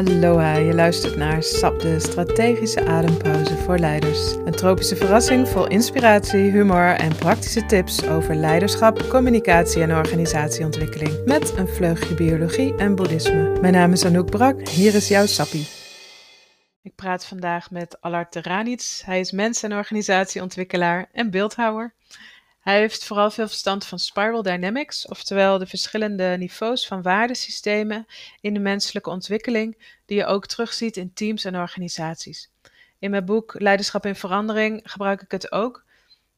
Aloha, je luistert naar SAP, de strategische adempauze voor leiders. Een tropische verrassing vol inspiratie, humor en praktische tips over leiderschap, communicatie en organisatieontwikkeling. Met een vleugje biologie en boeddhisme. Mijn naam is Anouk Brak, hier is jouw Sappie. Ik praat vandaag met Allard Teranits. Hij is mens- en organisatieontwikkelaar en beeldhouwer. Hij heeft vooral veel verstand van spiral dynamics, oftewel de verschillende niveaus van waardesystemen in de menselijke ontwikkeling, die je ook terugziet in teams en organisaties. In mijn boek Leiderschap in Verandering gebruik ik het ook.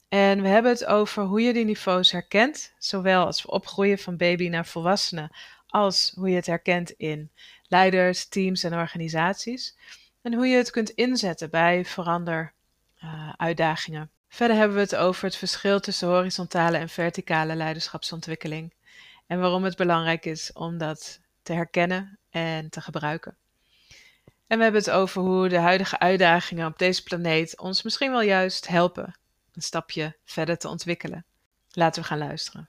En we hebben het over hoe je die niveaus herkent, zowel als we opgroeien van baby naar volwassene, als hoe je het herkent in leiders, teams en organisaties. En hoe je het kunt inzetten bij veranderuitdagingen. Verder hebben we het over het verschil tussen horizontale en verticale leiderschapsontwikkeling en waarom het belangrijk is om dat te herkennen en te gebruiken. En we hebben het over hoe de huidige uitdagingen op deze planeet ons misschien wel juist helpen een stapje verder te ontwikkelen. Laten we gaan luisteren.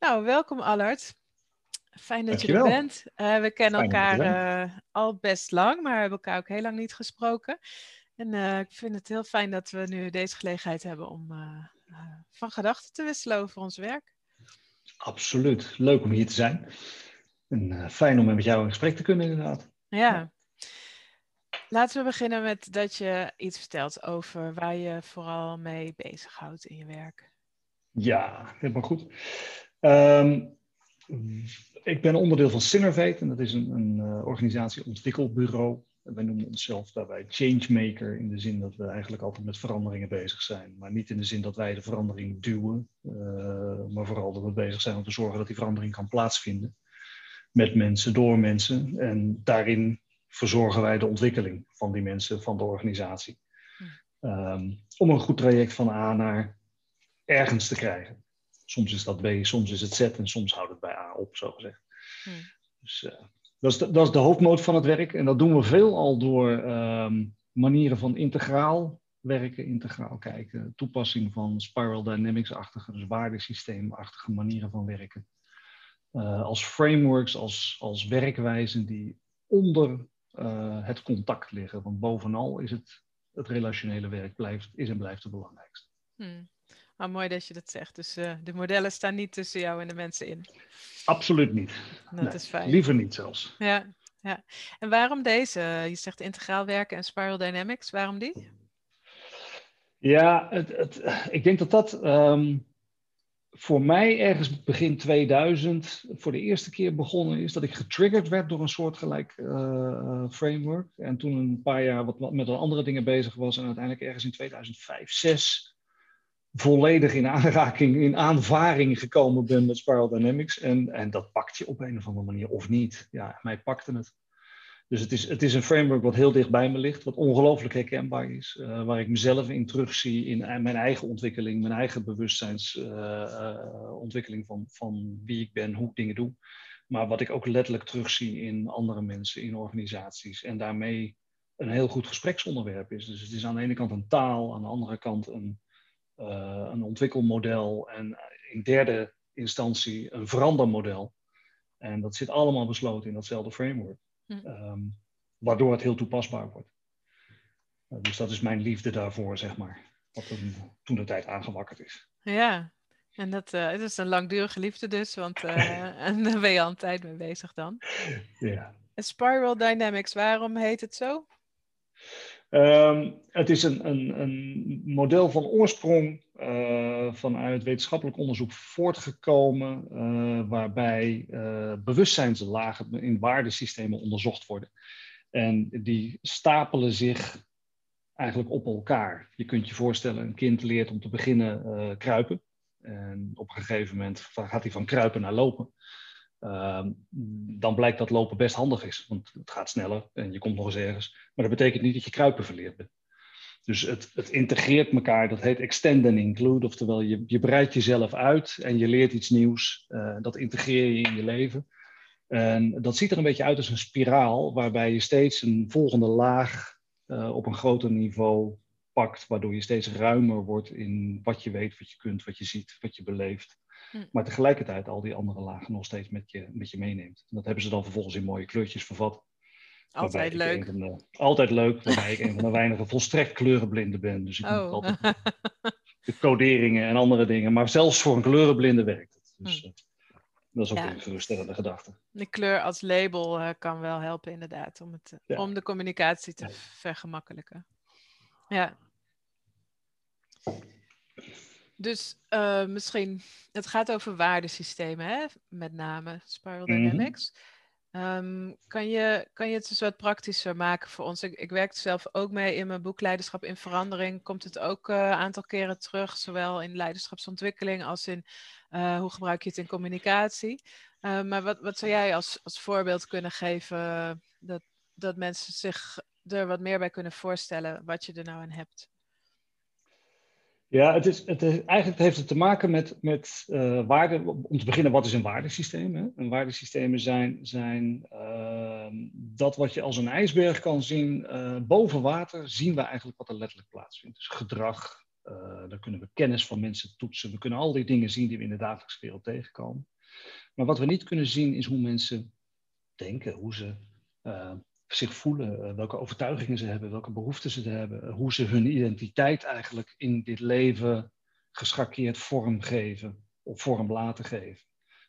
Nou, welkom Allard. Fijn dat je er bent. Uh, we kennen elkaar uh, al best lang, maar hebben elkaar ook heel lang niet gesproken. En uh, ik vind het heel fijn dat we nu deze gelegenheid hebben om van gedachten te wisselen over ons werk. Absoluut. Leuk om hier te zijn. En fijn om met jou in gesprek te kunnen, inderdaad. Ja. Laten we beginnen met dat je iets vertelt over waar je vooral mee bezighoudt in je werk. Ja, helemaal goed. Um, ik ben onderdeel van Synervate en dat is een, een uh, organisatie ontwikkelbureau. Wij noemen onszelf daarbij changemaker in de zin dat we eigenlijk altijd met veranderingen bezig zijn. Maar niet in de zin dat wij de verandering duwen, uh, maar vooral dat we bezig zijn om te zorgen dat die verandering kan plaatsvinden. Met mensen, door mensen. En daarin verzorgen wij de ontwikkeling van die mensen, van de organisatie. Um, om een goed traject van A naar ergens te krijgen. Soms is dat B, soms is het Z en soms houdt het bij A op, zo gezegd. Hmm. Dus uh, dat, is de, dat is de hoofdmoot van het werk. En dat doen we veel al door um, manieren van integraal werken, integraal kijken. Toepassing van spiral dynamics-achtige, dus waardesysteemachtige manieren van werken. Uh, als frameworks, als, als werkwijzen die onder uh, het contact liggen. Want bovenal is het, het relationele werk blijft, is en blijft het belangrijkste. Hmm. Ah, mooi dat je dat zegt. Dus uh, de modellen staan niet tussen jou en de mensen in. Absoluut niet. Dat nee, is fijn. Liever niet zelfs. Ja, ja. En waarom deze? Je zegt integraal werken en spiral dynamics. Waarom die? Ja, het, het, ik denk dat dat um, voor mij ergens begin 2000 voor de eerste keer begonnen is. Dat ik getriggerd werd door een soortgelijk uh, framework. En toen een paar jaar wat, wat met andere dingen bezig was. En uiteindelijk ergens in 2005, 6 volledig in aanraking, in aanvaring gekomen ben met Spiral Dynamics. En, en dat pakt je op een of andere manier of niet. Ja, mij pakte het. Dus het is, het is een framework wat heel dicht bij me ligt, wat ongelooflijk herkenbaar is, uh, waar ik mezelf in terugzie in mijn eigen ontwikkeling, mijn eigen bewustzijnsontwikkeling uh, uh, van, van wie ik ben, hoe ik dingen doe. Maar wat ik ook letterlijk terugzie in andere mensen, in organisaties. En daarmee een heel goed gespreksonderwerp is. Dus het is aan de ene kant een taal, aan de andere kant een, een ontwikkelmodel en in derde instantie een verandermodel. En dat zit allemaal besloten in datzelfde framework, hm. um, waardoor het heel toepasbaar wordt. Uh, dus dat is mijn liefde daarvoor, zeg maar, wat toen, toen de tijd aangewakkerd is. Ja, en dat uh, het is een langdurige liefde dus, want en daar ben je al een tijd mee bezig dan. Ja. Spiral Dynamics, waarom heet het zo? Um, het is een, een, een, model van oorsprong uh, vanuit wetenschappelijk onderzoek voortgekomen, uh, waarbij uh, bewustzijnslagen in waardesystemen onderzocht worden. En die stapelen zich eigenlijk op elkaar. Je kunt je voorstellen, een kind leert om te beginnen kruipen. En op een gegeven moment gaat hij van kruipen naar lopen. Uh, dan blijkt dat lopen best handig is. Want het gaat sneller en je komt nog eens ergens. Maar dat betekent niet dat je kruipen verleerd bent. Dus het, het integreert elkaar, dat heet extend and include. Oftewel, je, je breidt jezelf uit en je leert iets nieuws. Uh, dat integreer je in je leven. En dat ziet er een beetje uit als een spiraal, waarbij je steeds een volgende laag uh, op een groter niveau pakt, waardoor je steeds ruimer wordt in wat je weet, wat je kunt, wat je ziet, wat je beleeft. Hm. Maar tegelijkertijd al die andere lagen nog steeds met je, met je meeneemt. En dat hebben ze dan vervolgens in mooie kleurtjes vervat. Altijd leuk. De, altijd leuk, waarbij ik een van de weinige volstrekt kleurenblinden ben. Dus ik oh. moet altijd de coderingen en andere dingen. Maar zelfs voor een kleurenblinde werkt het. Dus, hm. Eh, dat is ook een geruststellende gedachte. De kleur als label uh, kan wel helpen, inderdaad, om, het, om de communicatie te vergemakkelijken. Ja. Dus uh, misschien, het gaat over waardesystemen, hè? met name Spiral mhm. Dynamics. Um, kan, je, kan je het eens wat praktischer maken voor ons? Ik, ik werk zelf ook mee in mijn boek Leiderschap in Verandering. Komt het ook een uh, aantal keren terug, zowel in leiderschapsontwikkeling als in uh, hoe gebruik je het in communicatie. Uh, maar wat, wat zou jij als, als voorbeeld kunnen geven dat, dat mensen zich er wat meer bij kunnen voorstellen wat je er nou aan hebt? Ja, het is, het is, eigenlijk heeft het te maken met, met uh, waarde. Om te beginnen, wat is een waardesysteem? Hè? Een waardesystemen zijn, zijn uh, dat wat je als een ijsberg kan zien. Uh, boven water zien we eigenlijk wat er letterlijk plaatsvindt. Dus gedrag, uh, dan kunnen we kennis van mensen toetsen. We kunnen al die dingen zien die we in de dagelijkse wereld tegenkomen. Maar wat we niet kunnen zien is hoe mensen denken, hoe ze zich voelen, eh, welke overtuigingen ze hebben, welke behoeften ze hebben, eh, hoe ze hun identiteit eigenlijk in dit leven geschakeerd vorm geven of vorm laten geven.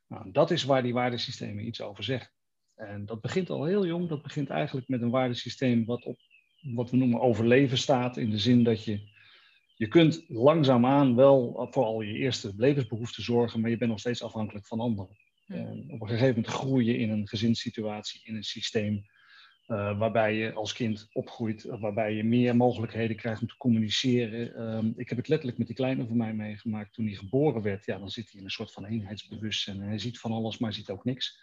Nou, dat is waar die waardesystemen iets over zeggen. En dat begint al heel jong, dat begint eigenlijk met een waardesysteem wat op wat we noemen overleven staat, in de zin dat je, je kunt langzaamaan wel voor al je eerste levensbehoeften zorgen, maar je bent nog steeds afhankelijk van anderen. En op een gegeven moment groei je in een gezinssituatie, in een systeem uh, waarbij je als kind opgroeit, waarbij je meer mogelijkheden krijgt om te communiceren. Um, ik heb het letterlijk met die kleine van mij meegemaakt. Toen hij geboren werd, ja, dan zit hij in een soort van eenheidsbewustzijn. En hij ziet van alles, maar ziet ook niks.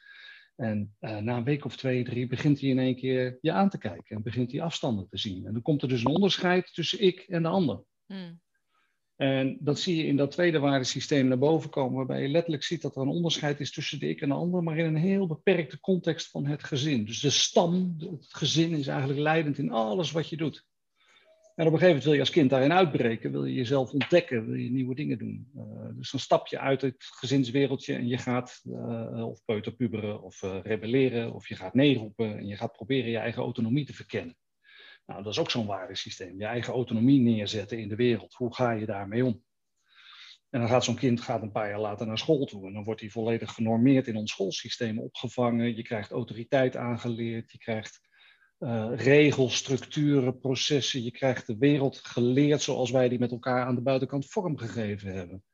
En uh, na een week of twee, drie begint hij in één keer je aan te kijken en begint hij afstanden te zien. En dan komt er dus een onderscheid tussen ik en de ander. Hmm. En dat zie je in dat tweede waardesysteem naar boven komen, waarbij je letterlijk ziet dat er een onderscheid is tussen de ik en de ander, maar in een heel beperkte context van het gezin. Dus de stam, het gezin, is eigenlijk leidend in alles wat je doet. En op een gegeven moment wil je als kind daarin uitbreken, wil je jezelf ontdekken, wil je nieuwe dingen doen. Uh, dus dan stap je uit het gezinswereldje en je gaat uh, of peuterpuberen of uh, rebelleren of je gaat nee roepen en je gaat proberen je eigen autonomie te verkennen. Nou, dat is ook zo'n waardesysteem. Je eigen autonomie neerzetten in de wereld. Hoe ga je daarmee om? En dan gaat zo'n kind gaat een paar jaar later naar school toe. En dan wordt hij volledig genormeerd in ons schoolsysteem opgevangen. Je krijgt autoriteit aangeleerd. Je krijgt uh, regels, structuren, processen. Je krijgt de wereld geleerd zoals wij die met elkaar aan de buitenkant vormgegeven hebben.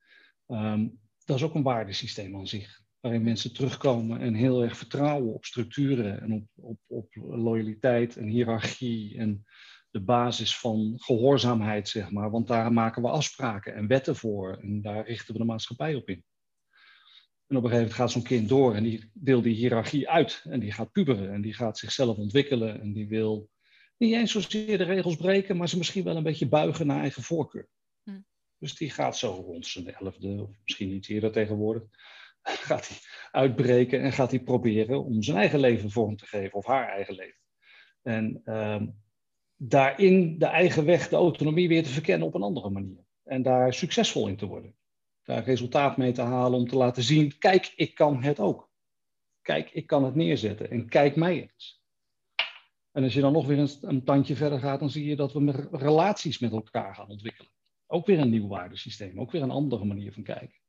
Um, dat is ook een waardesysteem aan zich waarin mensen terugkomen en heel erg vertrouwen op structuren en op, op, op loyaliteit en hiërarchie en de basis van gehoorzaamheid, zeg maar. Want daar maken we afspraken en wetten voor en daar richten we de maatschappij op in. En op een gegeven moment gaat zo'n kind door en die wil die hiërarchie uit en die gaat puberen en die gaat zichzelf ontwikkelen en die wil niet eens zozeer de regels breken, maar ze misschien wel een beetje buigen naar eigen voorkeur. Hm. Dus die gaat zo rond zijn elfde, of misschien iets eerder tegenwoordig, gaat hij uitbreken en gaat hij proberen om zijn eigen leven vorm te geven of haar eigen leven. En uh, daarin de eigen weg, de autonomie weer te verkennen op een andere manier. En daar succesvol in te worden. Daar resultaat mee te halen om te laten zien, kijk, ik kan het ook. Kijk, ik kan het neerzetten en kijk mij eens. En als je dan nog weer een, een tandje verder gaat, dan zie je dat we relaties met elkaar gaan ontwikkelen. Ook weer een nieuw waardesysteem, ook weer een andere manier van kijken.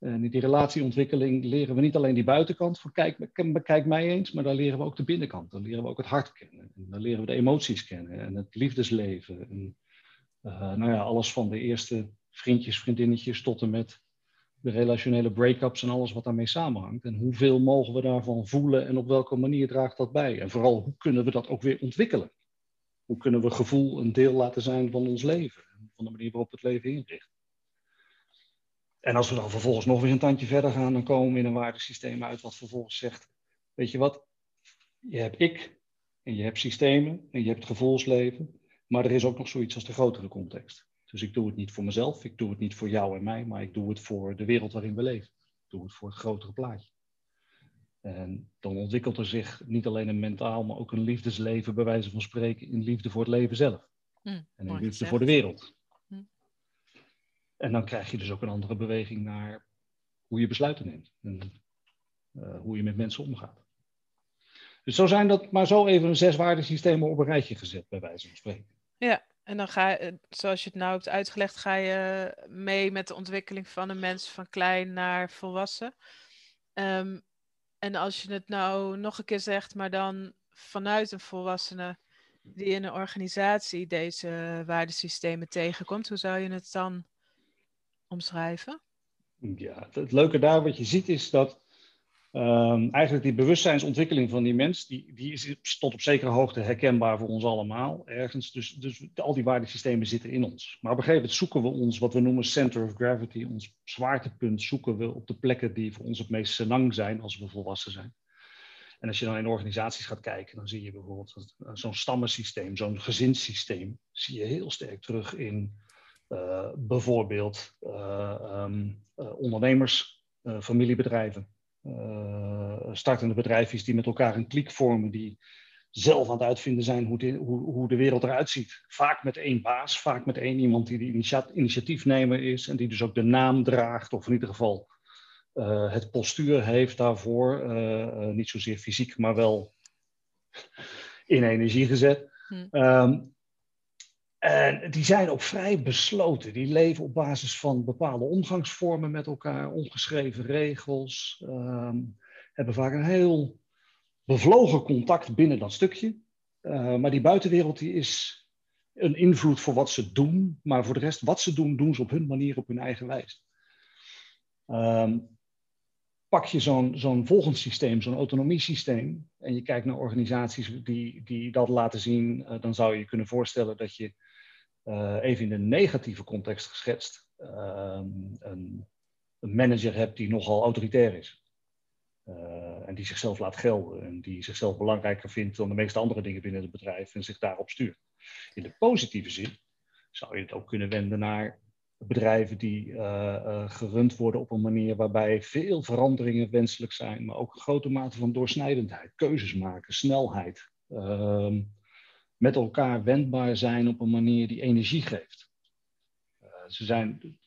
En in die relatieontwikkeling leren we niet alleen die buitenkant van kijk, bekijk mij eens, maar dan leren we ook de binnenkant. Dan leren we ook het hart kennen. En dan leren we de emoties kennen en het liefdesleven. En, uh, nou ja, alles van de eerste vriendjes, vriendinnetjes tot en met de relationele break-ups en alles wat daarmee samenhangt. En hoeveel mogen we daarvan voelen en op welke manier draagt dat bij? En vooral, hoe kunnen we dat ook weer ontwikkelen? Hoe kunnen we gevoel een deel laten zijn van ons leven? Van de manier waarop het leven inricht? En als we dan vervolgens nog weer een tandje verder gaan, dan komen we in een waardesysteem uit wat vervolgens zegt, weet je wat, je hebt ik en je hebt systemen en je hebt het gevoelsleven, maar er is ook nog zoiets als de grotere context. Dus ik doe het niet voor mezelf, ik doe het niet voor jou en mij, maar ik doe het voor de wereld waarin we leven. Ik doe het voor het grotere plaatje. En dan ontwikkelt er zich niet alleen een mentaal, maar ook een liefdesleven, bij wijze van spreken, in liefde voor het leven zelf. Hm, en in liefde voor de wereld. En dan krijg je dus ook een andere beweging naar hoe je besluiten neemt en hoe je met mensen omgaat. Dus zo zijn dat maar zo even zes waardesystemen op een rijtje gezet, bij wijze van spreken. Ja, en dan ga je, zoals je het nou hebt uitgelegd, ga je mee met de ontwikkeling van een mens van klein naar volwassen. Ehm, en als je het nou nog een keer zegt, maar dan vanuit een volwassene die in een organisatie deze waardesystemen tegenkomt, hoe zou je het dan omschrijven? Ja, het leuke daar wat je ziet is dat Um, eigenlijk die bewustzijnsontwikkeling van die mens, die, die is tot op zekere hoogte herkenbaar voor ons allemaal ergens. Dus, dus al die waardesystemen zitten in ons. Maar op een gegeven moment zoeken we ons, wat we noemen center of gravity, ons zwaartepunt, zoeken we op de plekken die voor ons het meest senang zijn als we volwassen zijn. En als je dan in organisaties gaat kijken, dan zie je bijvoorbeeld zo'n stammensysteem, zo'n gezinssysteem, zie je heel sterk terug in bijvoorbeeld uh, um, ondernemers, familiebedrijven startende bedrijfjes die met elkaar een kliek vormen, die zelf aan het uitvinden zijn hoe de, hoe, hoe de wereld eruit ziet. Vaak met één baas, vaak met één iemand die de initiatiefnemer is en die dus ook de naam draagt, of in ieder geval uh, het postuur heeft daarvoor. Uh, niet zozeer fysiek, maar wel in energie gezet. Hm. Um, en die zijn ook vrij besloten. Die leven op basis van bepaalde omgangsvormen met elkaar, ongeschreven regels. Um, hebben vaak een heel bevlogen contact binnen dat stukje. Uh, maar die buitenwereld die is een invloed voor wat ze doen. Maar voor de rest, wat ze doen, doen ze op hun manier, op hun eigen wijze. Um, pak je zo'n zo'n volgend systeem, zo'n autonomiesysteem, en je kijkt naar organisaties die, die dat laten zien, uh, dan zou je je kunnen voorstellen dat je even in een negatieve context geschetst, uh, een, een, manager hebt die nogal autoritair is. Uh, en die zichzelf laat gelden en die zichzelf belangrijker vindt dan de meeste andere dingen binnen het bedrijf en zich daarop stuurt. In de positieve zin zou je het ook kunnen wenden naar bedrijven die gerund worden op een manier waarbij veel veranderingen wenselijk zijn, maar ook een grote mate van doorsnijdendheid, keuzes maken, snelheid. Uh, met elkaar wendbaar zijn op een manier die energie geeft. Uh, ze zijn,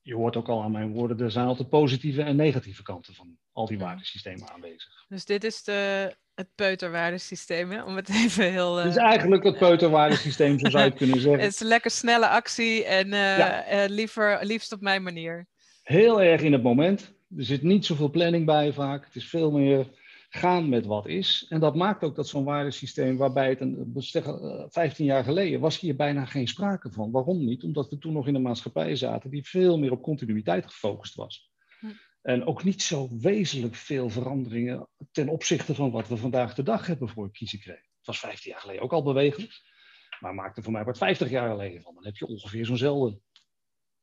je hoort ook al aan mijn woorden, er zijn altijd positieve en negatieve kanten van al die waardesystemen aanwezig. Dus dit is de, het peuterwaardesysteem, hè? om het even heel... Uh... Is eigenlijk het peuterwaardesysteem, zo zou je het kunnen zeggen. het is een lekker snelle actie en uh, ja. liever, liefst op mijn manier. Heel erg in het moment. Er zit niet zoveel planning bij vaak. Het is veel meer gaan met wat is. En dat maakt ook dat zo'n waardesysteem, waarbij het een, 15 jaar geleden was hier bijna geen sprake van. Waarom niet? Omdat we toen nog in een maatschappij zaten die veel meer op continuïteit gefocust was. Hm. En ook niet zo wezenlijk veel veranderingen ten opzichte van wat we vandaag de dag hebben voor kiezen kregen. Het was 15 jaar geleden ook al bewegelijk, maar maakte voor mij wat 50 jaar geleden van. Dan heb je ongeveer zo'nzelfde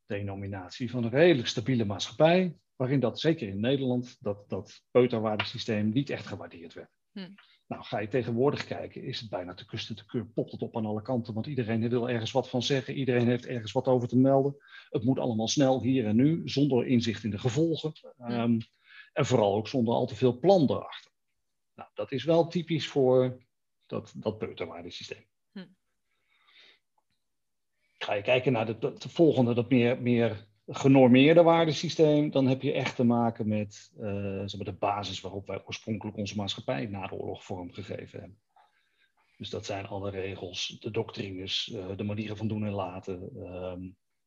denominatie van een redelijk stabiele maatschappij, waarin dat, zeker in Nederland, dat, dat peuterwaardesysteem niet echt gewaardeerd werd. Hm. Nou, ga je tegenwoordig kijken, is het bijna te kusten te keur, popt het op aan alle kanten, want iedereen wil ergens wat van zeggen, iedereen heeft ergens wat over te melden. Het moet allemaal snel, hier en nu, zonder inzicht in de gevolgen. Hm. Um, en vooral ook zonder al te veel plan erachter. Nou, dat is wel typisch voor dat, dat peuterwaardesysteem. Hm. Ga je kijken naar de, de volgende, dat meer, meer genormeerde waardesysteem, dan heb je echt te maken met uh, zeg maar de basis waarop wij oorspronkelijk onze maatschappij na de oorlog vormgegeven hebben. Dus dat zijn alle regels, de doctrines, uh, de manieren van doen en laten, uh,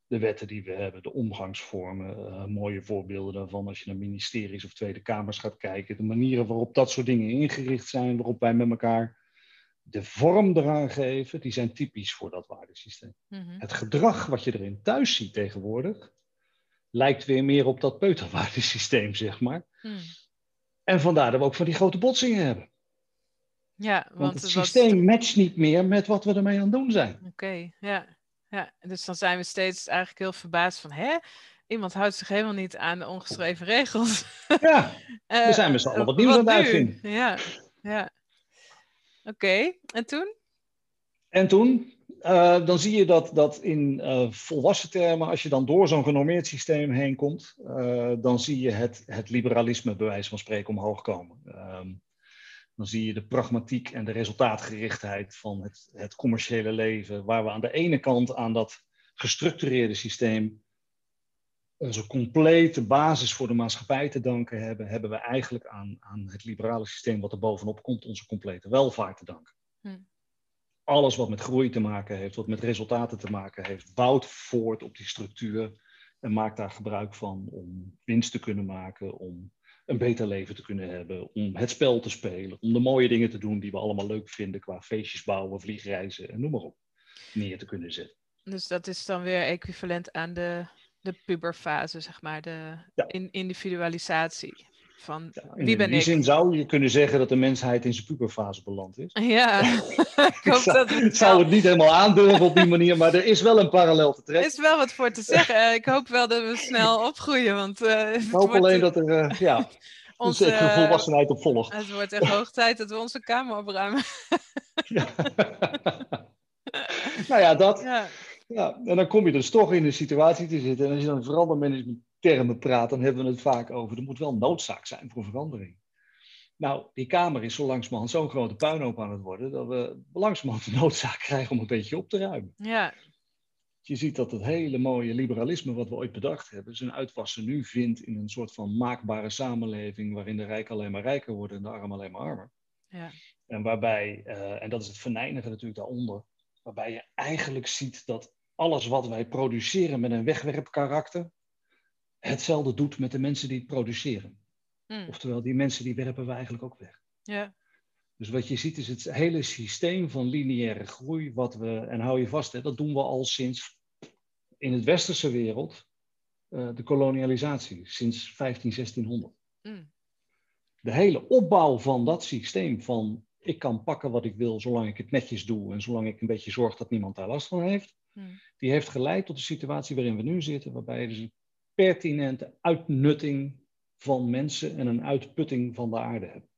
de wetten die we hebben, de omgangsvormen, uh, mooie voorbeelden daarvan als je naar ministeries of Tweede Kamers gaat kijken, de manieren waarop dat soort dingen ingericht zijn, waarop wij met elkaar de vorm eraan geven, die zijn typisch voor dat waardesysteem. Mm -hmm. Het gedrag wat je erin thuis ziet tegenwoordig, lijkt weer meer op dat peuterwaardesysteem, zeg maar. Hmm. En vandaar dat we ook van die grote botsingen hebben. Ja, want, want het systeem matcht niet meer met wat we ermee aan het doen zijn. Oké, ja. ja. Dus dan zijn we steeds eigenlijk heel verbaasd van, hè? Iemand houdt zich helemaal niet aan de ongeschreven regels. Ja, uh, we zijn met z'n allen wat nieuws aan het uitvinden. Ja, ja. Oké, en toen? En toen, uh, dan zie je dat, dat in uh, volwassen termen, als je dan door zo'n genormeerd systeem heen komt, uh, dan zie je het, het liberalisme, bij wijze van spreken, omhoog komen. Um, dan zie je de pragmatiek en de resultaatgerichtheid van het, het commerciële leven, waar we aan de ene kant aan dat gestructureerde systeem onze complete basis voor de maatschappij te danken hebben, hebben we eigenlijk aan, aan het liberale systeem wat er bovenop komt, onze complete welvaart te danken. Hm. Alles wat met groei te maken heeft, wat met resultaten te maken heeft, bouwt voort op die structuur en maakt daar gebruik van om winst te kunnen maken, om een beter leven te kunnen hebben, om het spel te spelen, om de mooie dingen te doen die we allemaal leuk vinden qua feestjes bouwen, vliegreizen en noem maar op, neer te kunnen zetten. Dus dat is dan weer equivalent aan de, de puberfase, zeg maar, de in, individualisatie. Van wie in ben die zin zou je kunnen zeggen dat de mensheid in zijn puberfase beland is. Ja, ik hoop zou, dat zou het niet helemaal aandurven op die manier, maar er is wel een parallel te trekken. Er is wel wat voor te zeggen. Ik hoop wel dat we snel opgroeien, want... Uh, ik hoop alleen dat er, uh, ja, onze, een volwassenheid op volgt. Het wordt echt hoog tijd dat we onze kamer opruimen. ja. nou ja, dat. Ja. ja. En dan kom je dus toch in een situatie te zitten. En als je dan verandermanagement termen praat, dan hebben we het vaak over. Er moet wel noodzaak zijn voor verandering. Nou, die Kamer is zo langzamerhand zo'n grote puinhoop aan het worden, dat we langzamerhand de noodzaak krijgen om een beetje op te ruimen. Ja. Je ziet dat het hele mooie liberalisme wat we ooit bedacht hebben, zijn uitwassen nu vindt in een soort van maakbare samenleving waarin de rijken alleen maar rijker worden en de armen alleen maar armer. Ja. En waarbij, uh, en dat is het verneinige natuurlijk daaronder, waarbij je eigenlijk ziet dat alles wat wij produceren met een wegwerpkarakter, hetzelfde doet met de mensen die het produceren. Hmm. Oftewel, die mensen die werpen we eigenlijk ook weg. Ja. Dus wat je ziet is het hele systeem van lineaire groei, wat we, en hou je vast, hè, dat doen we al sinds in het westerse wereld, uh, de kolonialisatie, sinds 15, 1600. Mm. De hele opbouw van dat systeem van ik kan pakken wat ik wil zolang ik het netjes doe en zolang ik een beetje zorg dat niemand daar last van heeft, mm. die heeft geleid tot de situatie waarin we nu zitten, waarbij dus pertinente uitnutting van mensen en een uitputting van de aarde hebben.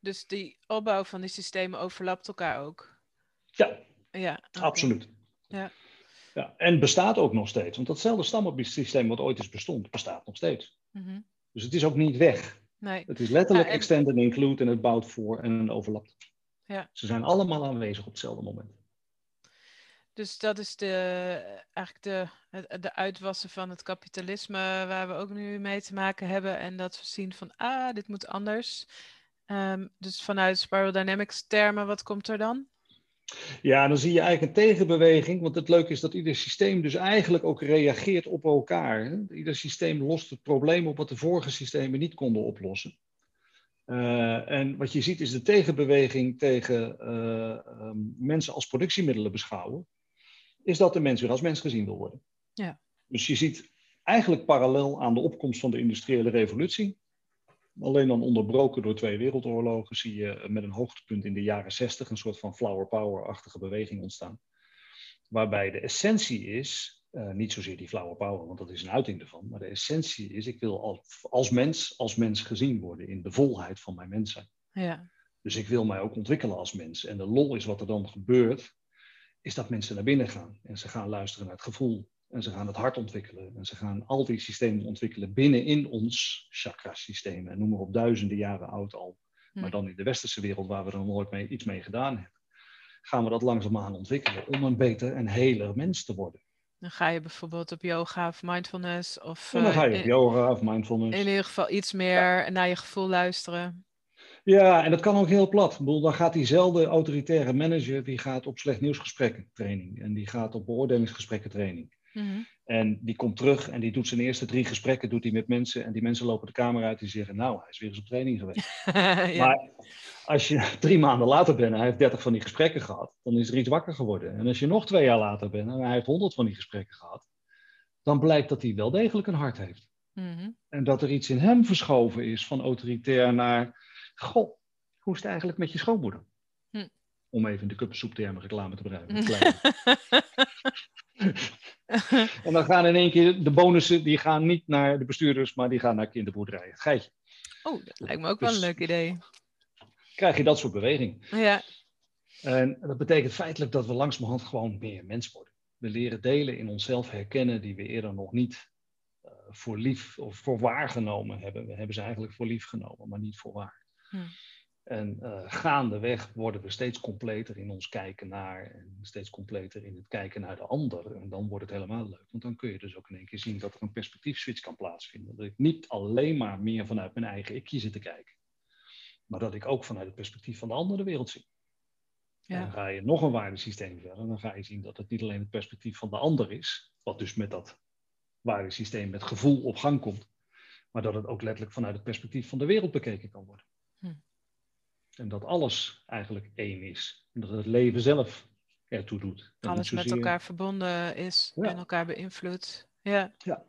Dus die opbouw van die systemen overlapt elkaar ook? Ja, ja absoluut. Ja. Ja, en bestaat ook nog steeds. Want datzelfde stammensysteem wat ooit is bestond, bestaat nog steeds. Mm Dus het is ook niet weg. Nee. Het is letterlijk extend en include en het bouwt voor en overlapt. Ja. Ze zijn allemaal aanwezig op hetzelfde moment. Dus dat is de, eigenlijk de, de uitwassen van het kapitalisme waar we ook nu mee te maken hebben. En dat we zien van, ah, dit moet anders. Um, dus vanuit Spiral Dynamics termen, wat komt er dan? Ja, dan zie je eigenlijk een tegenbeweging. Want het leuke is dat ieder systeem dus eigenlijk ook reageert op elkaar. Hè? Ieder systeem lost het probleem op wat de vorige systemen niet konden oplossen. Uh, en wat je ziet is de tegenbeweging tegen uh, um, mensen als productiemiddelen beschouwen. Is dat de mens weer als mens gezien wil worden. Ja. Dus je ziet eigenlijk parallel aan de opkomst van de industriële revolutie Alleen dan onderbroken door twee wereldoorlogen zie je met een hoogtepunt in de jaren zestig een soort van flower power-achtige beweging ontstaan. Waarbij de essentie is, uh, niet zozeer die flower power, want dat is een uiting ervan, maar de essentie is, ik wil als, als mens, als mens gezien worden in de volheid van mijn mens zijn. Ja. Dus ik wil mij ook ontwikkelen als mens. En de lol is wat er dan gebeurt, is dat mensen naar binnen gaan en ze gaan luisteren naar het gevoel. En ze gaan het hart ontwikkelen. En ze gaan al die systemen ontwikkelen binnenin ons chakra-systeem. En noem maar op duizenden jaren oud al. Maar hm. dan in de westerse wereld, waar we er nooit mee, iets mee gedaan hebben, gaan we dat langzaamaan ontwikkelen om een beter en heler mens te worden. Dan ga je bijvoorbeeld op yoga of mindfulness. Of, dan ga je op eh, yoga of mindfulness. In ieder geval iets meer naar je gevoel luisteren. Ja, en dat kan ook heel plat. Ik bedoel, dan gaat diezelfde autoritaire manager, die gaat op slecht nieuwsgesprekken training. En die gaat op beoordelingsgesprekken training. Mhm. En die komt terug en die doet zijn eerste drie gesprekken doet hij met mensen. En die mensen lopen de kamer uit en zeggen, nou, hij is weer eens op training geweest. Maar als je drie maanden later bent en hij heeft dertig van die gesprekken gehad, dan is er iets wakker geworden. En als je nog twee jaar later bent en hij heeft honderd van die gesprekken gehad, dan blijkt dat hij wel degelijk een hart heeft. Mhm. En dat er iets in hem verschoven is van autoritair naar, goh, hoe is het eigenlijk met je schoonmoeder? Hm. Om even de kuppensoeptermen reclame te bedrijven. en dan gaan in één keer de bonussen, die gaan niet naar de bestuurders, maar die gaan naar kinderboerderijen. Geitje. Oh, dat lijkt me ook wel een dus leuk idee. Krijg je dat soort beweging. Ja. En dat betekent feitelijk dat we langzamerhand gewoon meer mens worden. We leren delen in onszelf herkennen die we eerder nog niet uh, voor lief of voor waar genomen hebben. We hebben ze eigenlijk voor lief genomen, maar niet voor waar. Hm. En uh, gaandeweg worden we steeds completer in ons kijken naar en steeds completer in het kijken naar de ander. En dan wordt het helemaal leuk, want dan kun je dus ook in één keer zien dat er een perspectiefswitch kan plaatsvinden. Dat ik niet alleen maar meer vanuit mijn eigen ikje zit te kijken, maar dat ik ook vanuit het perspectief van de ander de wereld zie. Ja. Dan ga je nog een waardesysteem verder, dan ga je zien dat het niet alleen het perspectief van de ander is, wat dus met dat waardesysteem met gevoel op gang komt, maar dat het ook letterlijk vanuit het perspectief van de wereld bekeken kan worden. En dat alles eigenlijk één is. En dat het leven zelf ertoe doet. alles met elkaar verbonden is en elkaar beïnvloedt. Ja. ja.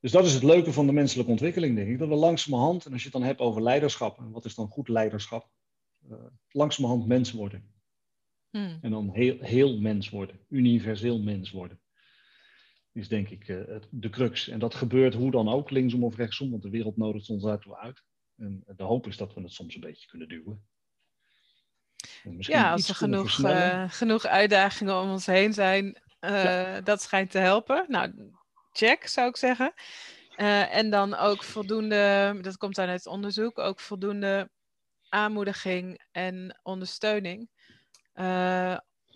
Dus dat is het leuke van de menselijke ontwikkeling, denk ik. Dat we langzamerhand, en als je het dan hebt over leiderschap, en wat is dan goed leiderschap? Uh, langzamerhand mens worden. Hmm. En dan heel, heel mens worden, universeel mens worden. Is denk ik uh, de crux. En dat gebeurt hoe dan ook, linksom of rechtsom, want de wereld nodigt ons daartoe uit. En de hoop is dat we het soms een beetje kunnen duwen. Ja, als er genoeg, uh, genoeg uitdagingen om ons heen zijn, uh, dat schijnt te helpen. Nou, check zou ik zeggen. Uh, en dan ook voldoende, dat komt uit het onderzoek, ook voldoende aanmoediging en ondersteuning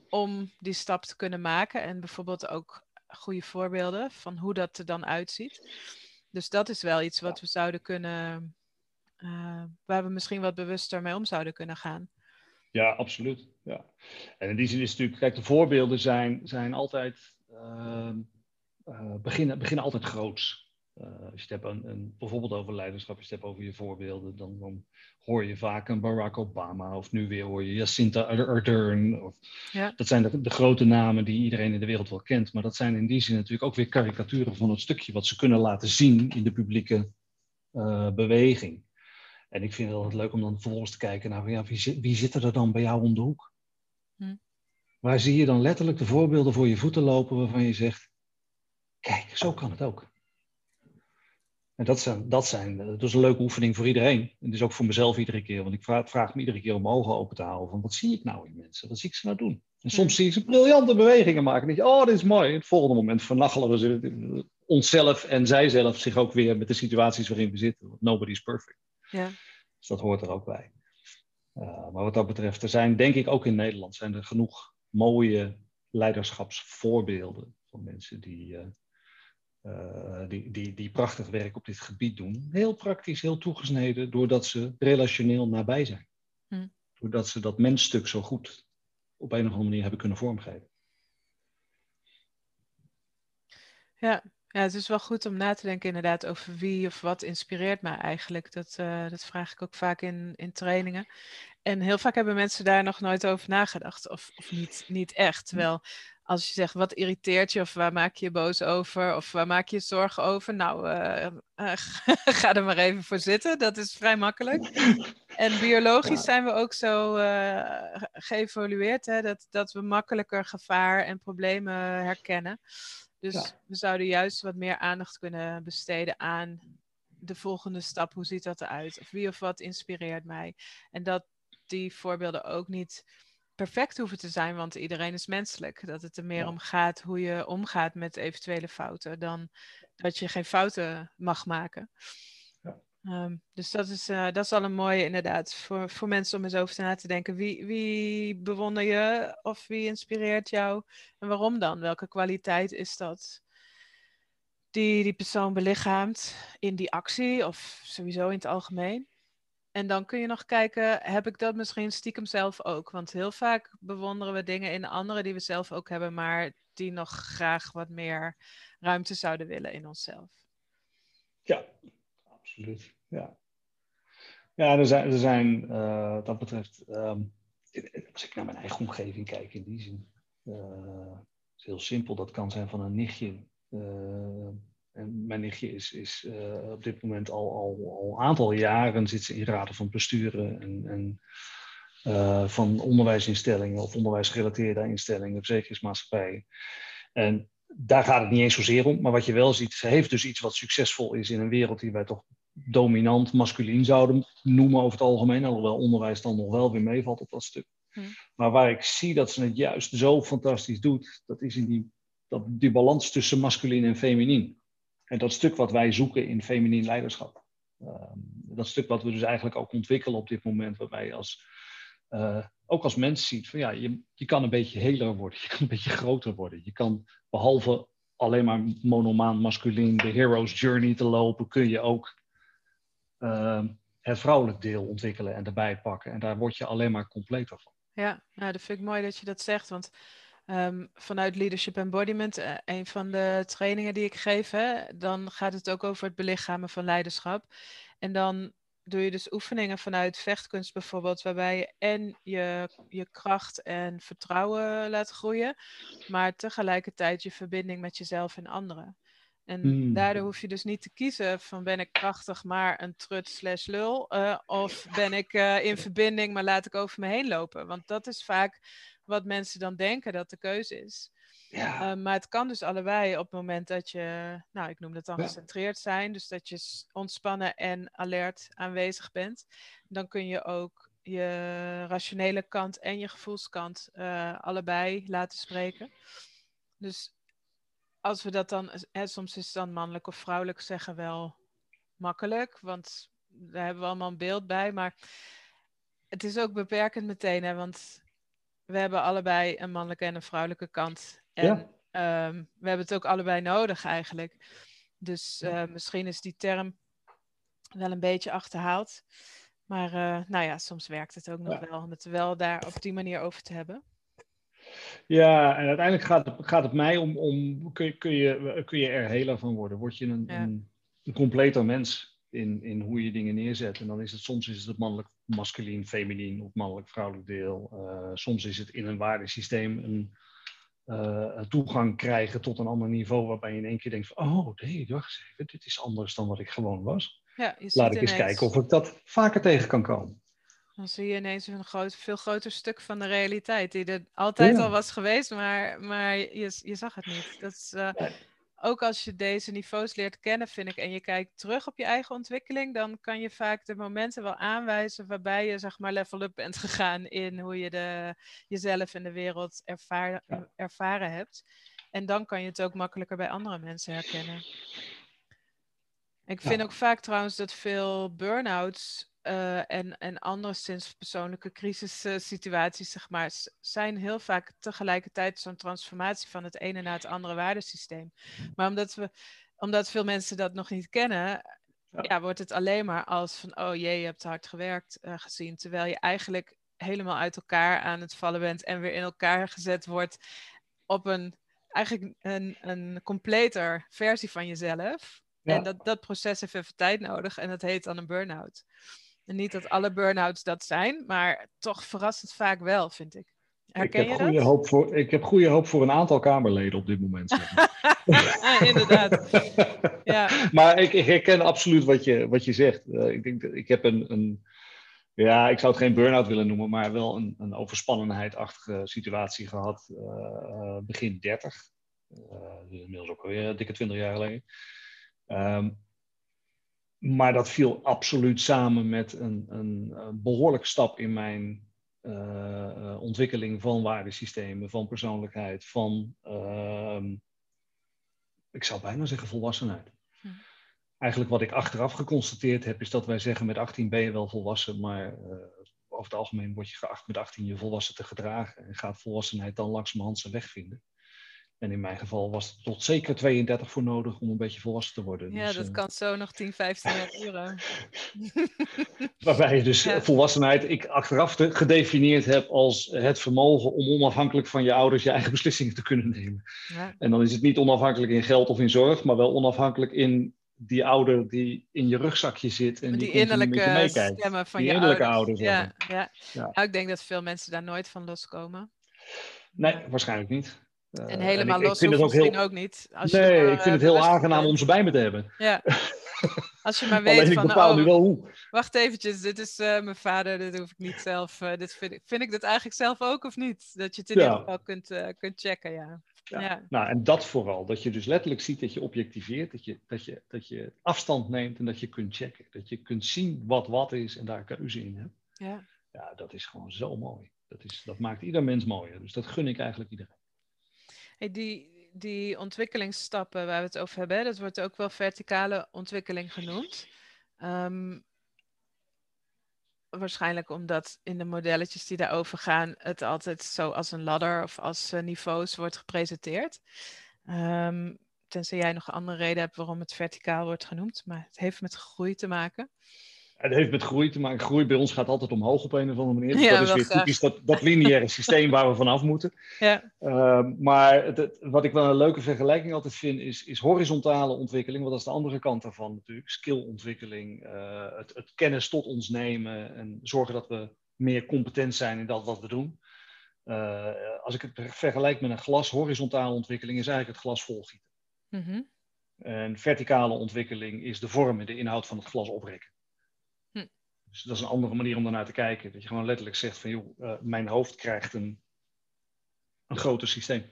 om die stap te kunnen maken. En bijvoorbeeld ook goede voorbeelden van hoe dat er dan uitziet. Dus dat is wel iets wat we zouden kunnen uh, waar we misschien wat bewuster mee om zouden kunnen gaan. Ja, absoluut. Ja. En in die zin is het natuurlijk, kijk, de voorbeelden zijn, zijn altijd, uh, uh, beginnen, beginnen altijd groots. Uh, als je het hebt een, een, bijvoorbeeld over leiderschap, als je het hebt over je voorbeelden, dan, dan hoor je vaak een Barack Obama of nu weer hoor je Jacinta Ardern. Of, ja. Dat zijn de, de, grote namen die iedereen in de wereld wel kent, maar dat zijn in die zin natuurlijk ook weer karikaturen van het stukje wat ze kunnen laten zien in de publieke beweging. En ik vind het altijd leuk om dan vervolgens te kijken naar ja, wie, wie zit er dan bij jou om de hoek? Hm. Waar zie je dan letterlijk de voorbeelden voor je voeten lopen waarvan je zegt, kijk, zo kan het ook. En dat, zijn, dat, zijn, dat is een leuke oefening voor iedereen. En dus ook voor mezelf iedere keer. Want ik vraag, vraag me iedere keer om mijn ogen open te houden. Van wat zie ik nou in mensen? Wat zie ik ze nou doen? En soms zie ik ze briljante bewegingen maken. En denk je, oh, dit is mooi. In het volgende moment vernachelen we ze, onszelf en zijzelf zich ook weer met de situaties waarin we zitten. Nobody is perfect. Ja. Dus dat hoort er ook bij. Uh, maar wat dat betreft, er zijn denk ik ook in Nederland zijn er genoeg mooie leiderschapsvoorbeelden van mensen die, uh, uh, die, die, die prachtig werk op dit gebied doen. Heel praktisch, heel toegesneden, doordat ze relationeel nabij zijn. Hm. Doordat ze dat mensstuk zo goed op een of andere manier hebben kunnen vormgeven. Ja, ja, het is wel goed om na te denken inderdaad over wie of wat inspireert mij eigenlijk. Dat, uh, dat vraag ik ook vaak in, in trainingen. En heel vaak hebben mensen daar nog nooit over nagedacht. Of, of niet, niet echt. Terwijl als je zegt wat irriteert je of waar maak je je boos over of waar maak je je zorgen over. Nou, uh, uh, ga er maar even voor zitten. Dat is vrij makkelijk. En biologisch zijn we ook zo geëvolueerd hè, dat, dat we makkelijker gevaar en problemen herkennen. Dus we zouden juist wat meer aandacht kunnen besteden aan de volgende stap. Hoe ziet dat eruit? Of wie of wat inspireert mij? En dat die voorbeelden ook niet perfect hoeven te zijn, want iedereen is menselijk. Dat het er meer om gaat hoe je omgaat met eventuele fouten, dan dat je geen fouten mag maken. Um, dus dat is, uh, dat is al een mooie inderdaad voor, voor mensen om eens over na te denken. Wie, wie bewonder je of wie inspireert jou en waarom dan? Welke kwaliteit is dat die die persoon belichaamt in die actie of sowieso in het algemeen? En dan kun je nog kijken, heb ik dat misschien stiekem zelf ook? Want heel vaak bewonderen we dingen in anderen die we zelf ook hebben, maar die nog graag wat meer ruimte zouden willen in onszelf. Ja, absoluut. Ja, ja er zijn, er zijn uh, wat dat betreft, ehm, als ik naar mijn eigen omgeving kijk in die zin, uh, is heel simpel. Dat kan zijn van een nichtje. Uh, en mijn nichtje is, is op dit moment al, al, al een aantal jaren zit ze in raden van besturen en, en van onderwijsinstellingen of onderwijsgerelateerde instellingen, verzekeringsmaatschappijen. En daar gaat het niet eens zozeer om, maar wat je wel ziet, ze heeft dus iets wat succesvol is in een wereld die wij toch dominant masculien zouden noemen over het algemeen, alhoewel onderwijs dan nog wel weer meevalt op dat stuk. Hm. Maar waar ik zie dat ze het juist zo fantastisch doet, dat is in die, dat, die balans tussen masculin en feminien. En dat stuk wat wij zoeken in feminien leiderschap. Ehm, dat stuk wat we dus eigenlijk ook ontwikkelen op dit moment, waarbij je als, uh, ook als mens ziet van ja, je, je kan een beetje heler worden, je kan een beetje groter worden. Je kan behalve alleen maar monomaan masculin de hero's journey te lopen, kun je ook het vrouwelijk deel ontwikkelen en erbij pakken. En daar word je alleen maar completer van. Ja, nou, dat vind ik mooi dat je dat zegt, want Um, vanuit Leadership Embodiment, uh, een van de trainingen die ik geef, hè, dan gaat het ook over het belichamen van leiderschap. En dan doe je dus oefeningen vanuit vechtkunst bijvoorbeeld, waarbij je en je, je kracht en vertrouwen laat groeien, maar tegelijkertijd je verbinding met jezelf en anderen. En hmm. daardoor hoef je dus niet te kiezen van ben ik krachtig maar een trut slash lul, uh, of ben ik uh, in verbinding maar laat ik over me heen lopen. Want dat is vaak wat mensen dan denken dat de keuze is. Ja. Uh, maar het kan dus allebei op het moment dat je, nou ik noem het dan gecentreerd zijn, dus dat je ontspannen en alert aanwezig bent. Dan kun je ook je rationele kant en je gevoelskant allebei laten spreken. Dus als we dat dan, hè, soms is het dan mannelijk of vrouwelijk zeggen wel makkelijk, want daar hebben we allemaal een beeld bij, maar het is ook beperkend meteen, hè, want we hebben allebei een mannelijke en een vrouwelijke kant. En ja. um, we hebben het ook allebei nodig eigenlijk. Dus uh, misschien is die term wel een beetje achterhaald. Maar uh, nou ja, soms werkt het ook nog ja. wel om het wel daar op die manier over te hebben. Ja, en uiteindelijk gaat het, gaat het mij om, om kun, je, kun, je, kun je er heler van worden? Word je een, ja. een, een completer mens? in, in hoe je dingen neerzet. En dan is het soms is het, mannelijk masculien, feminien of mannelijk vrouwelijk deel. Uh, soms is het in een waardesysteem een, uh, een, toegang krijgen tot een ander niveau waarbij je in één keer denkt van, oh nee, wacht eens even, dit is anders dan wat ik gewoon was. Ja, Laat ik eens kijken of ik dat vaker tegen kan komen. Dan zie je ineens een groot, veel groter stuk van de realiteit, die er altijd ja. al was geweest, maar, maar je, je zag het niet. Dat is, uh, ook als je deze niveaus leert kennen, vind ik, en je kijkt terug op je eigen ontwikkeling, dan kan je vaak de momenten wel aanwijzen waarbij je, zeg maar, level up bent gegaan in hoe je de, jezelf en de wereld ervaar, ervaren hebt. En dan kan je het ook makkelijker bij andere mensen herkennen. Ik vind ja. ook vaak trouwens dat veel burn-outs uh, en, en anderszins persoonlijke crisissituaties, zeg maar, zijn heel vaak tegelijkertijd zo'n transformatie van het ene naar het andere waardesysteem. Maar omdat, we, omdat veel mensen dat nog niet kennen, ja. ja wordt het alleen maar als van, oh jee, je hebt hard gewerkt uh, gezien, terwijl je eigenlijk helemaal uit elkaar aan het vallen bent en weer in elkaar gezet wordt op een eigenlijk een, een completer versie van jezelf. Ja. En dat, dat proces heeft even tijd nodig en dat heet dan een burn-out. En niet dat alle burn-outs dat zijn, maar toch verrassend vaak wel, vind ik. Herken ik heb, je goede dat? Hoop voor, ik heb goede hoop voor een aantal Kamerleden op dit moment. Zeg maar. Inderdaad. ja. Maar ik, ik, herken absoluut wat je, wat je zegt. Uh, ik, denk, ik heb een, een, ja, ik zou het geen burn-out willen noemen, maar wel een, een overspannenheidachtige situatie gehad. Uh, begin 30. Uh, inmiddels ook alweer dikke 20 jaar geleden. Um, maar dat viel absoluut samen met een, een, een behoorlijke stap in mijn uh, ontwikkeling van waardesystemen, van persoonlijkheid, van, uh, ik zou bijna zeggen, volwassenheid. Hm. Eigenlijk wat ik achteraf geconstateerd heb, is dat wij zeggen met 18 ben je wel volwassen, maar uh, over het algemeen word je geacht met 18 je volwassen te gedragen en gaat volwassenheid dan langzamerhand zijn weg vinden. En in mijn geval was het tot zeker 32 voor nodig om een beetje volwassen te worden. Ja, dus, dat uh, kan zo nog 10, 15 jaar duren. Waarbij je dus ja. volwassenheid, ik achteraf te, gedefinieerd heb als het vermogen om onafhankelijk van je ouders je eigen beslissingen te kunnen nemen. Ja. En dan is het niet onafhankelijk in geld of in zorg, maar wel onafhankelijk in die ouder die in je rugzakje zit en die, die innerlijke stemmen van die je innerlijke ouders. ouders ja, ja. ja. Nou, ik denk dat veel mensen daar nooit van loskomen. Nee, waarschijnlijk niet. En helemaal en ik, los ik vind het ook heel... ook niet. Als nee, je ik vind het heel aangenaam om ze bij me te hebben. Ja. Als je maar weet Alleen ik van, bepaal oh, nu wel hoe. wacht eventjes, dit is uh, mijn vader, dit hoef ik niet zelf. Uh, dit vind, ik, vind ik dat eigenlijk zelf ook of niet? Dat je het in ieder geval kunt, uh, kunt checken, ja. Ja. ja. Nou, en dat vooral. Dat je dus letterlijk ziet dat je objectiveert, dat je, dat, je, dat je afstand neemt en dat je kunt checken. Dat je kunt zien wat wat is en daar keuze in hebt. Ja. ja, dat is gewoon zo mooi. Dat, is, dat maakt ieder mens mooier. Dus dat gun ik eigenlijk iedereen. Die, die ontwikkelingsstappen waar we het over hebben, dat wordt ook wel verticale ontwikkeling genoemd. Um, waarschijnlijk omdat in de modelletjes die daarover gaan, het altijd zo als een ladder of als uh, niveaus wordt gepresenteerd. Um, tenzij jij nog een andere reden hebt waarom het verticaal wordt genoemd, maar het heeft met groei te maken. Het heeft met groei te maken. Groei bij ons gaat altijd omhoog op een of andere manier. ja, dat is weer typisch dat, dat lineaire systeem waar we vanaf moeten. Ja. Uh, maar het, wat ik wel een leuke vergelijking altijd vind, is, is horizontale ontwikkeling. Want dat is de andere kant daarvan natuurlijk. Skillontwikkeling, uh, het, het kennis tot ons nemen en zorgen dat we meer competent zijn in dat wat we doen. Uh, als ik het vergelijk met een glas, horizontale ontwikkeling is eigenlijk het glas volgieten. Mm -hmm. En verticale ontwikkeling is de vorm en de inhoud van het glas oprekken. Dus dat is een andere manier om daarnaar te kijken. Dat je gewoon letterlijk zegt van, joh, uh, mijn hoofd krijgt een, een groter systeem.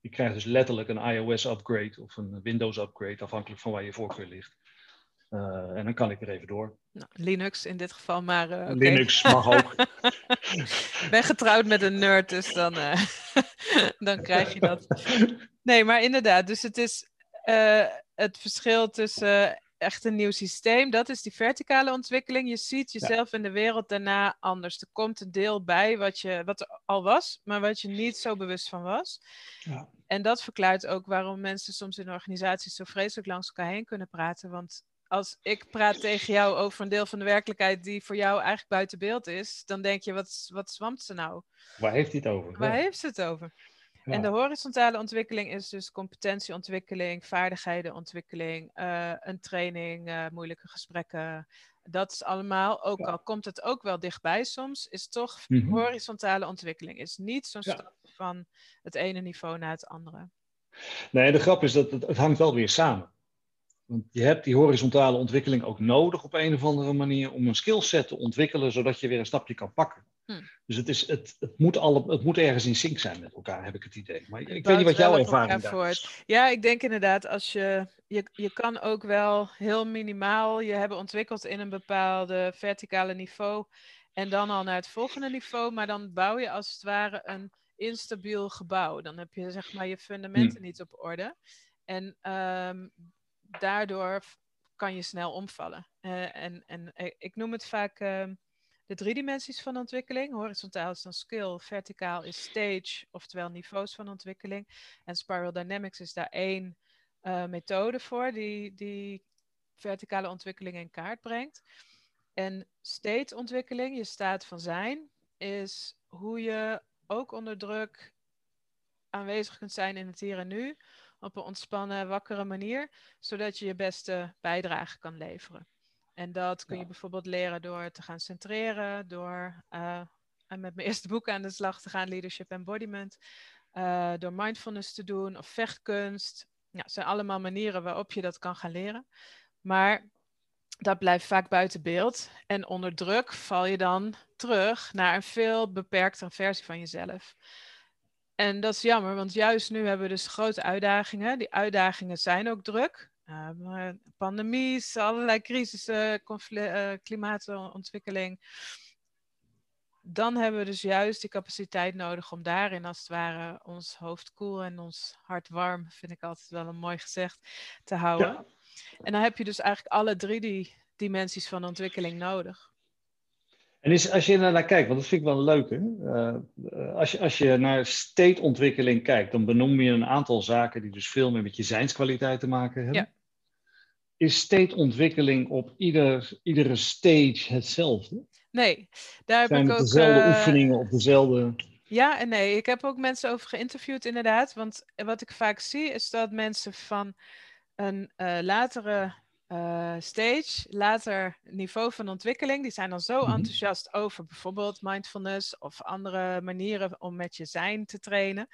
Je krijgt dus letterlijk een iOS-upgrade of een Windows-upgrade, afhankelijk van waar je voorkeur ligt. Uh, en dan kan ik er even door. Nou, Linux in dit geval, maar. Uh, okay. Linux mag ook. Ik ben getrouwd met een nerd, dus dan, dan krijg je dat. Nee, maar inderdaad, dus het is het verschil tussen echt een nieuw systeem. Dat is die verticale ontwikkeling. Je ziet jezelf in de wereld daarna anders. Er komt een deel bij wat, je, wat er al was, maar wat je niet zo bewust van was. Ja. En dat verklaart ook waarom mensen soms in organisaties zo vreselijk langs elkaar heen kunnen praten. Want als ik praat tegen jou over een deel van de werkelijkheid die voor jou eigenlijk buiten beeld is, dan denk je, wat, wat zwamt ze nou? Waar heeft hij het over? Waar heeft ze het over? En de horizontale ontwikkeling is dus competentieontwikkeling, vaardigheidenontwikkeling, uh, een training, uh, moeilijke gesprekken. Dat is allemaal, ook al komt het ook wel dichtbij soms, is toch mm horizontale ontwikkeling. Is niet zo'n stap van het ene niveau naar het andere. Nee, de grap is dat het, het hangt wel weer samen. Want je hebt die horizontale ontwikkeling ook nodig op een of andere manier om een skillset te ontwikkelen, zodat je weer een stapje kan pakken. Hm. Dus het, is, het, het, moet alle, het moet ergens in sync zijn met elkaar, heb ik het idee. Maar ik, ik weet niet wat jouw ervaring is. Ja, ik denk inderdaad, als je, je, je kan ook wel heel minimaal je hebben ontwikkeld in een bepaalde verticale niveau en dan al naar het volgende niveau, maar dan bouw je als het ware een instabiel gebouw. Dan heb je zeg maar je fundamenten hm. niet op orde. En um, daardoor kan je snel omvallen. Uh, en, en eh, ik noem het vaak uh, de drie dimensies van ontwikkeling. Horizontaal is dan skill, verticaal is stage, oftewel niveaus van ontwikkeling. En Spiral Dynamics is daar één uh, methode voor die, die verticale ontwikkeling in kaart brengt. En state ontwikkeling, je staat van zijn, is hoe je ook onder druk aanwezig kunt zijn in het hier en nu op een ontspannen, wakkere manier, zodat je je beste bijdrage kan leveren. En dat kun je bijvoorbeeld leren door te gaan centreren, door uh, met mijn eerste boek aan de slag te gaan, Leadership Embodiment, uh, door mindfulness te doen of vechtkunst. Ja, het zijn allemaal manieren waarop je dat kan gaan leren. Maar dat blijft vaak buiten beeld. En onder druk val je dan terug naar een veel beperktere versie van jezelf. En dat is jammer, want juist nu hebben we dus grote uitdagingen. Die uitdagingen zijn ook druk. Uh, pandemies, allerlei crisissen, uh, klimaatontwikkeling. Dan hebben we dus juist die capaciteit nodig om daarin als het ware ons hoofd koel en ons hart warm, vind ik altijd wel een mooi gezegd, te houden. En dan heb je dus eigenlijk alle drie die dimensies van ontwikkeling nodig. En is, als je naar kijkt, want dat vind ik wel leuk, hè? Uh, als, je, als je naar state-ontwikkeling kijkt, dan benoem je een aantal zaken die dus veel meer met je zijnskwaliteit te maken hebben. Is state-ontwikkeling op ieder, iedere stage hetzelfde? Nee, daar heb ik ook... dezelfde uh, oefeningen of dezelfde... Ja en nee, ik heb ook mensen over geïnterviewd inderdaad. Want wat ik vaak zie is dat mensen van een uh, latere uh, stage, later niveau van ontwikkeling, die zijn dan zo mhm. enthousiast over bijvoorbeeld mindfulness of andere manieren om met je zijn te trainen,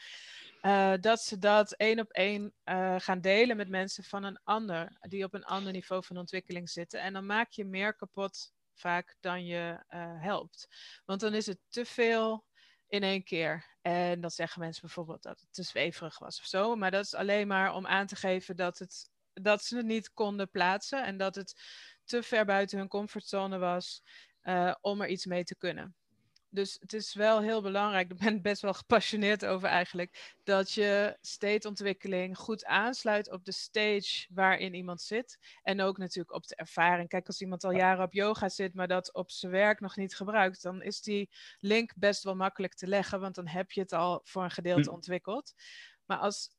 uh, dat ze dat één op één uh, gaan delen met mensen van een ander, die op een ander niveau van ontwikkeling zitten. En dan maak je meer kapot vaak dan je helpt. Want dan is het te veel in één keer. En dan zeggen mensen bijvoorbeeld dat het te zweverig was of zo. Maar dat is alleen maar om aan te geven dat het dat ze het niet konden plaatsen en dat het te ver buiten hun comfortzone was om er iets mee te kunnen. Dus het is wel heel belangrijk, ik ben best wel gepassioneerd over eigenlijk, dat je stateontwikkeling goed aansluit op de stage waarin iemand zit. En ook natuurlijk op de ervaring. Kijk, als iemand al jaren op yoga zit, maar dat op zijn werk nog niet gebruikt, dan is die link best wel makkelijk te leggen, want dan heb je het al voor een gedeelte hm. ontwikkeld. Maar als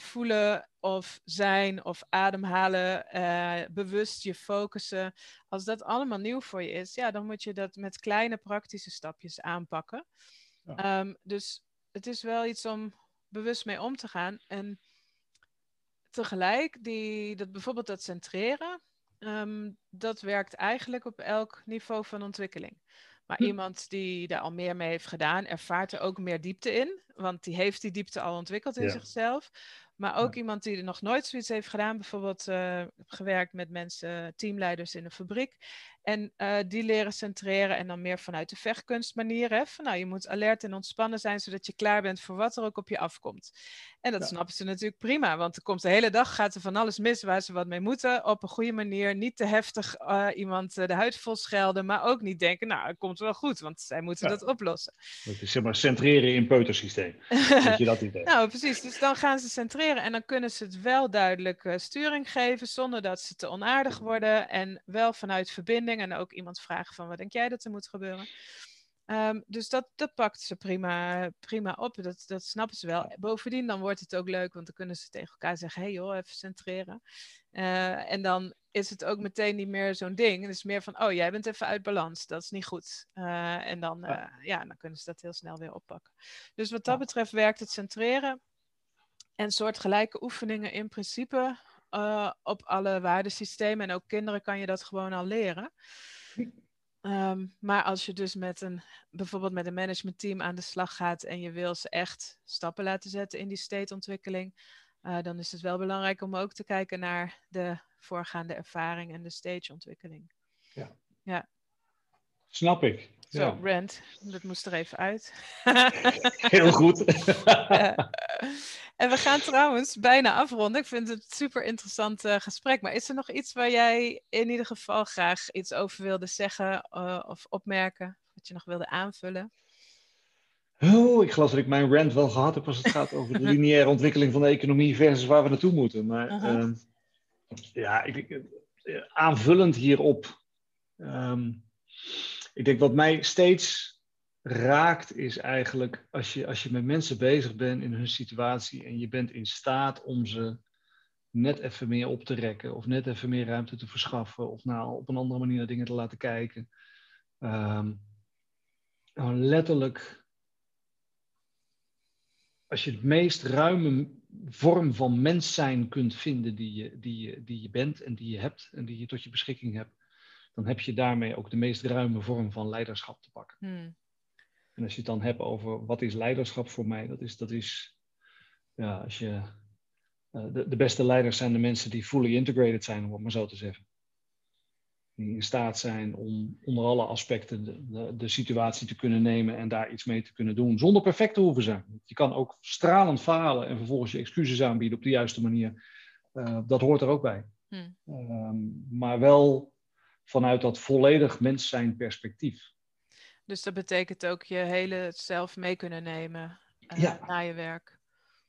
voelen of zijn of ademhalen, uh, bewust je focussen. Als dat allemaal nieuw voor je is, ja, dan moet je dat met kleine praktische stapjes aanpakken. Ehm, dus het is wel iets om bewust mee om te gaan. En tegelijk, die, dat bijvoorbeeld dat centreren, um, dat werkt eigenlijk op elk niveau van ontwikkeling. Maar hm. iemand die daar al meer mee heeft gedaan, ervaart er ook meer diepte in. Want die heeft die diepte al ontwikkeld in zichzelf. Maar ook iemand die er nog nooit zoiets heeft gedaan, bijvoorbeeld uh, gewerkt met mensen, teamleiders in een fabriek. En uh, die leren centreren en dan meer vanuit de vechtkunstmanier. Hè? Van, nou, je moet alert en ontspannen zijn, zodat je klaar bent voor wat er ook op je afkomt. En dat snappen ze natuurlijk prima, want er komt de hele dag, gaat er van alles mis waar ze wat mee moeten. Op een goede manier, niet te heftig uh, iemand de huid vol schelden, maar ook niet denken, nou, het komt wel goed, want zij moeten dat oplossen. Dat is zeg maar centreren in peutersysteem. dat je dat idee. Nou, precies. Dus dan gaan ze centreren en dan kunnen ze het wel duidelijk uh, sturing geven, zonder dat ze te onaardig worden en wel vanuit verbinding en ook iemand vragen van wat denk jij dat er moet gebeuren. Um, dus dat, dat pakt ze prima, prima op. Dat, dat snappen ze wel. Bovendien, dan wordt het ook leuk, want dan kunnen ze tegen elkaar zeggen: hey joh, even centreren. Uh, en dan is het ook meteen niet meer zo'n ding. Het is meer van: oh, jij bent even uit balans. Dat is niet goed. Uh, en dan, uh, ja, dan kunnen ze dat heel snel weer oppakken. Dus wat dat betreft werkt het centreren. En soortgelijke oefeningen in principe uh, op alle waardesystemen. En ook kinderen kan je dat gewoon al leren. Um, maar als je dus met een, bijvoorbeeld met een managementteam aan de slag gaat en je wil ze echt stappen laten zetten in die stateontwikkeling, uh, dan is het wel belangrijk om ook te kijken naar de voorgaande ervaring en de stageontwikkeling. Ja. ja. Snap ik. Zo, ja. Brent, dat moest er even uit. Heel goed. En we gaan trouwens bijna afronden. Ik vind het een super interessant uh, gesprek. Maar is er nog iets waar jij in ieder geval graag iets over wilde zeggen uh, of opmerken? Wat je nog wilde aanvullen? Oh, ik geloof dat ik mijn rant wel gehad heb als het gaat over de lineaire ontwikkeling van de economie versus waar we naartoe moeten. Maar uh -huh. uh, ja, ik, aanvullend hierop. Um, ik denk wat mij steeds raakt, is eigenlijk als je, als je met mensen bezig bent in hun situatie en je bent in staat om ze net even meer op te rekken of net even meer ruimte te verschaffen of nou op een andere manier naar dingen te laten kijken. Um, nou, letterlijk, als je het meest ruime vorm van mens zijn kunt vinden die je, die, je, die je bent en die je hebt en die je tot je beschikking hebt, dan heb je daarmee ook de meest ruime vorm van leiderschap te pakken. Hmm. En als je het dan hebt over wat is leiderschap voor mij, dat is, dat is ja, als je, uh, de, de beste leiders zijn de mensen die fully integrated zijn, om het maar zo te zeggen. Die in staat zijn om onder alle aspecten de, de, de, situatie te kunnen nemen en daar iets mee te kunnen doen, zonder perfect te hoeven zijn. Je kan ook stralend falen en vervolgens je excuses aanbieden op de juiste manier. Uh, dat hoort er ook bij. Hmm. Um, maar wel vanuit dat volledig mens zijn perspectief. Dus dat betekent ook je hele zelf mee kunnen nemen uh, ja. naar je werk.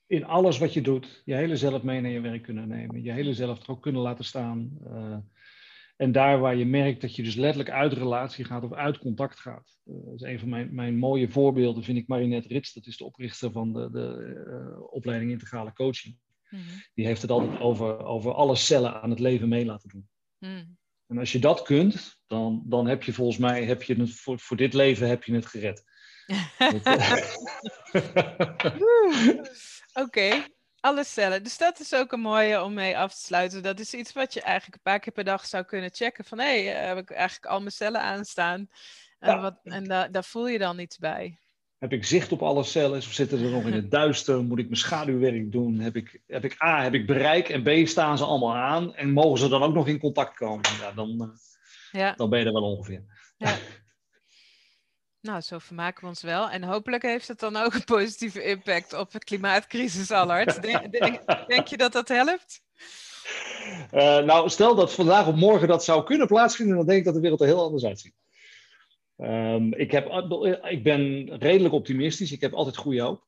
In alles wat je doet, je hele zelf mee naar je werk kunnen nemen. Je hele zelf er ook kunnen laten staan. Uh, en daar waar je merkt dat je dus letterlijk uit relatie gaat of uit contact gaat. Uh, dat is een van mijn, mijn mooie voorbeelden, vind ik Marinette Rits. Dat is de oprichter van de, de opleiding Integrale Coaching. Mm -hmm. Die heeft het altijd over, over alle cellen aan het leven mee laten doen. Mm. En als je dat kunt, dan, dan heb je volgens mij heb je het voor, voor dit leven heb je het gered. Oké, okay. alle cellen. Dus dat is ook een mooie om mee af te sluiten. Dat is iets wat je eigenlijk een paar keer per dag zou kunnen checken. Van hé, hey, heb ik eigenlijk al mijn cellen aanstaan? En, ja. wat, en da daar voel je dan iets bij. Heb ik zicht op alle cellen? Of zitten er nog in het duister? Moet ik mijn schaduwwerk doen? Heb ik, heb ik A, heb ik bereik? En B, staan ze allemaal aan? En mogen ze dan ook nog in contact komen? Ja, dan, ja. dan ben je er wel ongeveer. Ja. Nou, zo vermaken we ons wel. En hopelijk heeft het dan ook een positieve impact op het klimaatcrisis, Allard. Denk, denk, denk je dat dat helpt? Uh, nou, stel dat vandaag of morgen dat zou kunnen plaatsvinden, dan denk ik dat de wereld er heel anders uitziet. Ehm, ik, heb, ik ben redelijk optimistisch. Ik heb altijd goede hoop.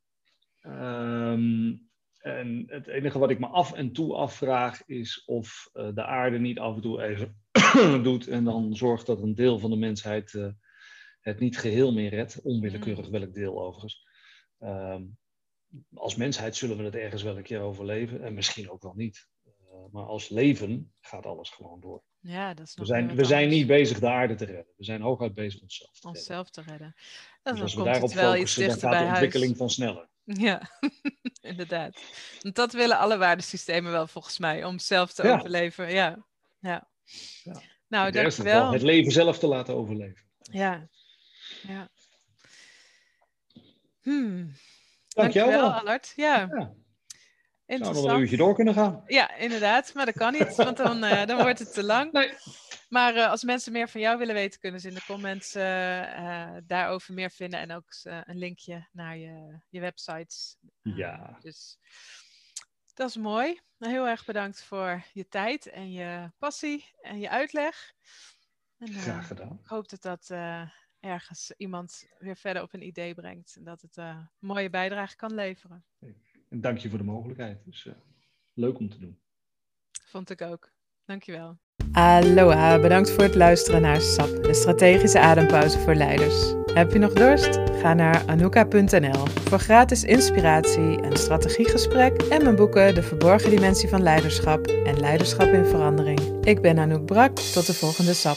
Ehm, en het enige wat ik me af en toe afvraag is of uh, de aarde niet af en toe even doet en dan zorgt dat een deel van de mensheid uh, het niet geheel meer redt. Onwillekeurig welk deel overigens. Um, als mensheid zullen we het ergens wel een keer overleven en misschien ook wel niet. Uh, maar als leven gaat alles gewoon door. Ja, dat is we zijn, we zijn niet bezig de aarde te redden. We zijn hooguit bezig onszelf te redden. Onszelf te redden. Dat dus als we daarop focussen, dan gaat de ontwikkeling van sneller. Ja, inderdaad. Want dat willen alle waardesystemen wel volgens mij, om zelf te ja. overleven. Ja, ja. ja. Nou, dankjewel. Het leven zelf te laten overleven. Ja, ja. Hmm. Dankjewel, dankjewel Allard. Ja. ja. Zou nog een uurtje door kunnen gaan. Ja, inderdaad. Maar dat kan niet, want dan, uh, dan wordt het te lang. Nee. Maar uh, als mensen meer van jou willen weten, kunnen ze in de comments uh, daarover meer vinden. En ook een linkje naar je, je websites. Ja. Dus dat is mooi. Nou, heel erg bedankt voor je tijd en je passie en je uitleg. En, Graag gedaan. Ik hoop dat dat ergens iemand weer verder op een idee brengt. En dat het een mooie bijdrage kan leveren. En dank je voor de mogelijkheid. Dus leuk om te doen. Vond ik ook. Dankjewel. Aloha, bedankt voor het luisteren naar SAP, de strategische adempauze voor leiders. Heb je nog dorst? Ga naar anuka.nl voor gratis inspiratie, een strategiegesprek en mijn boeken De Verborgen Dimensie van Leiderschap en Leiderschap in Verandering. Ik ben Anouk Brak, tot de volgende SAP.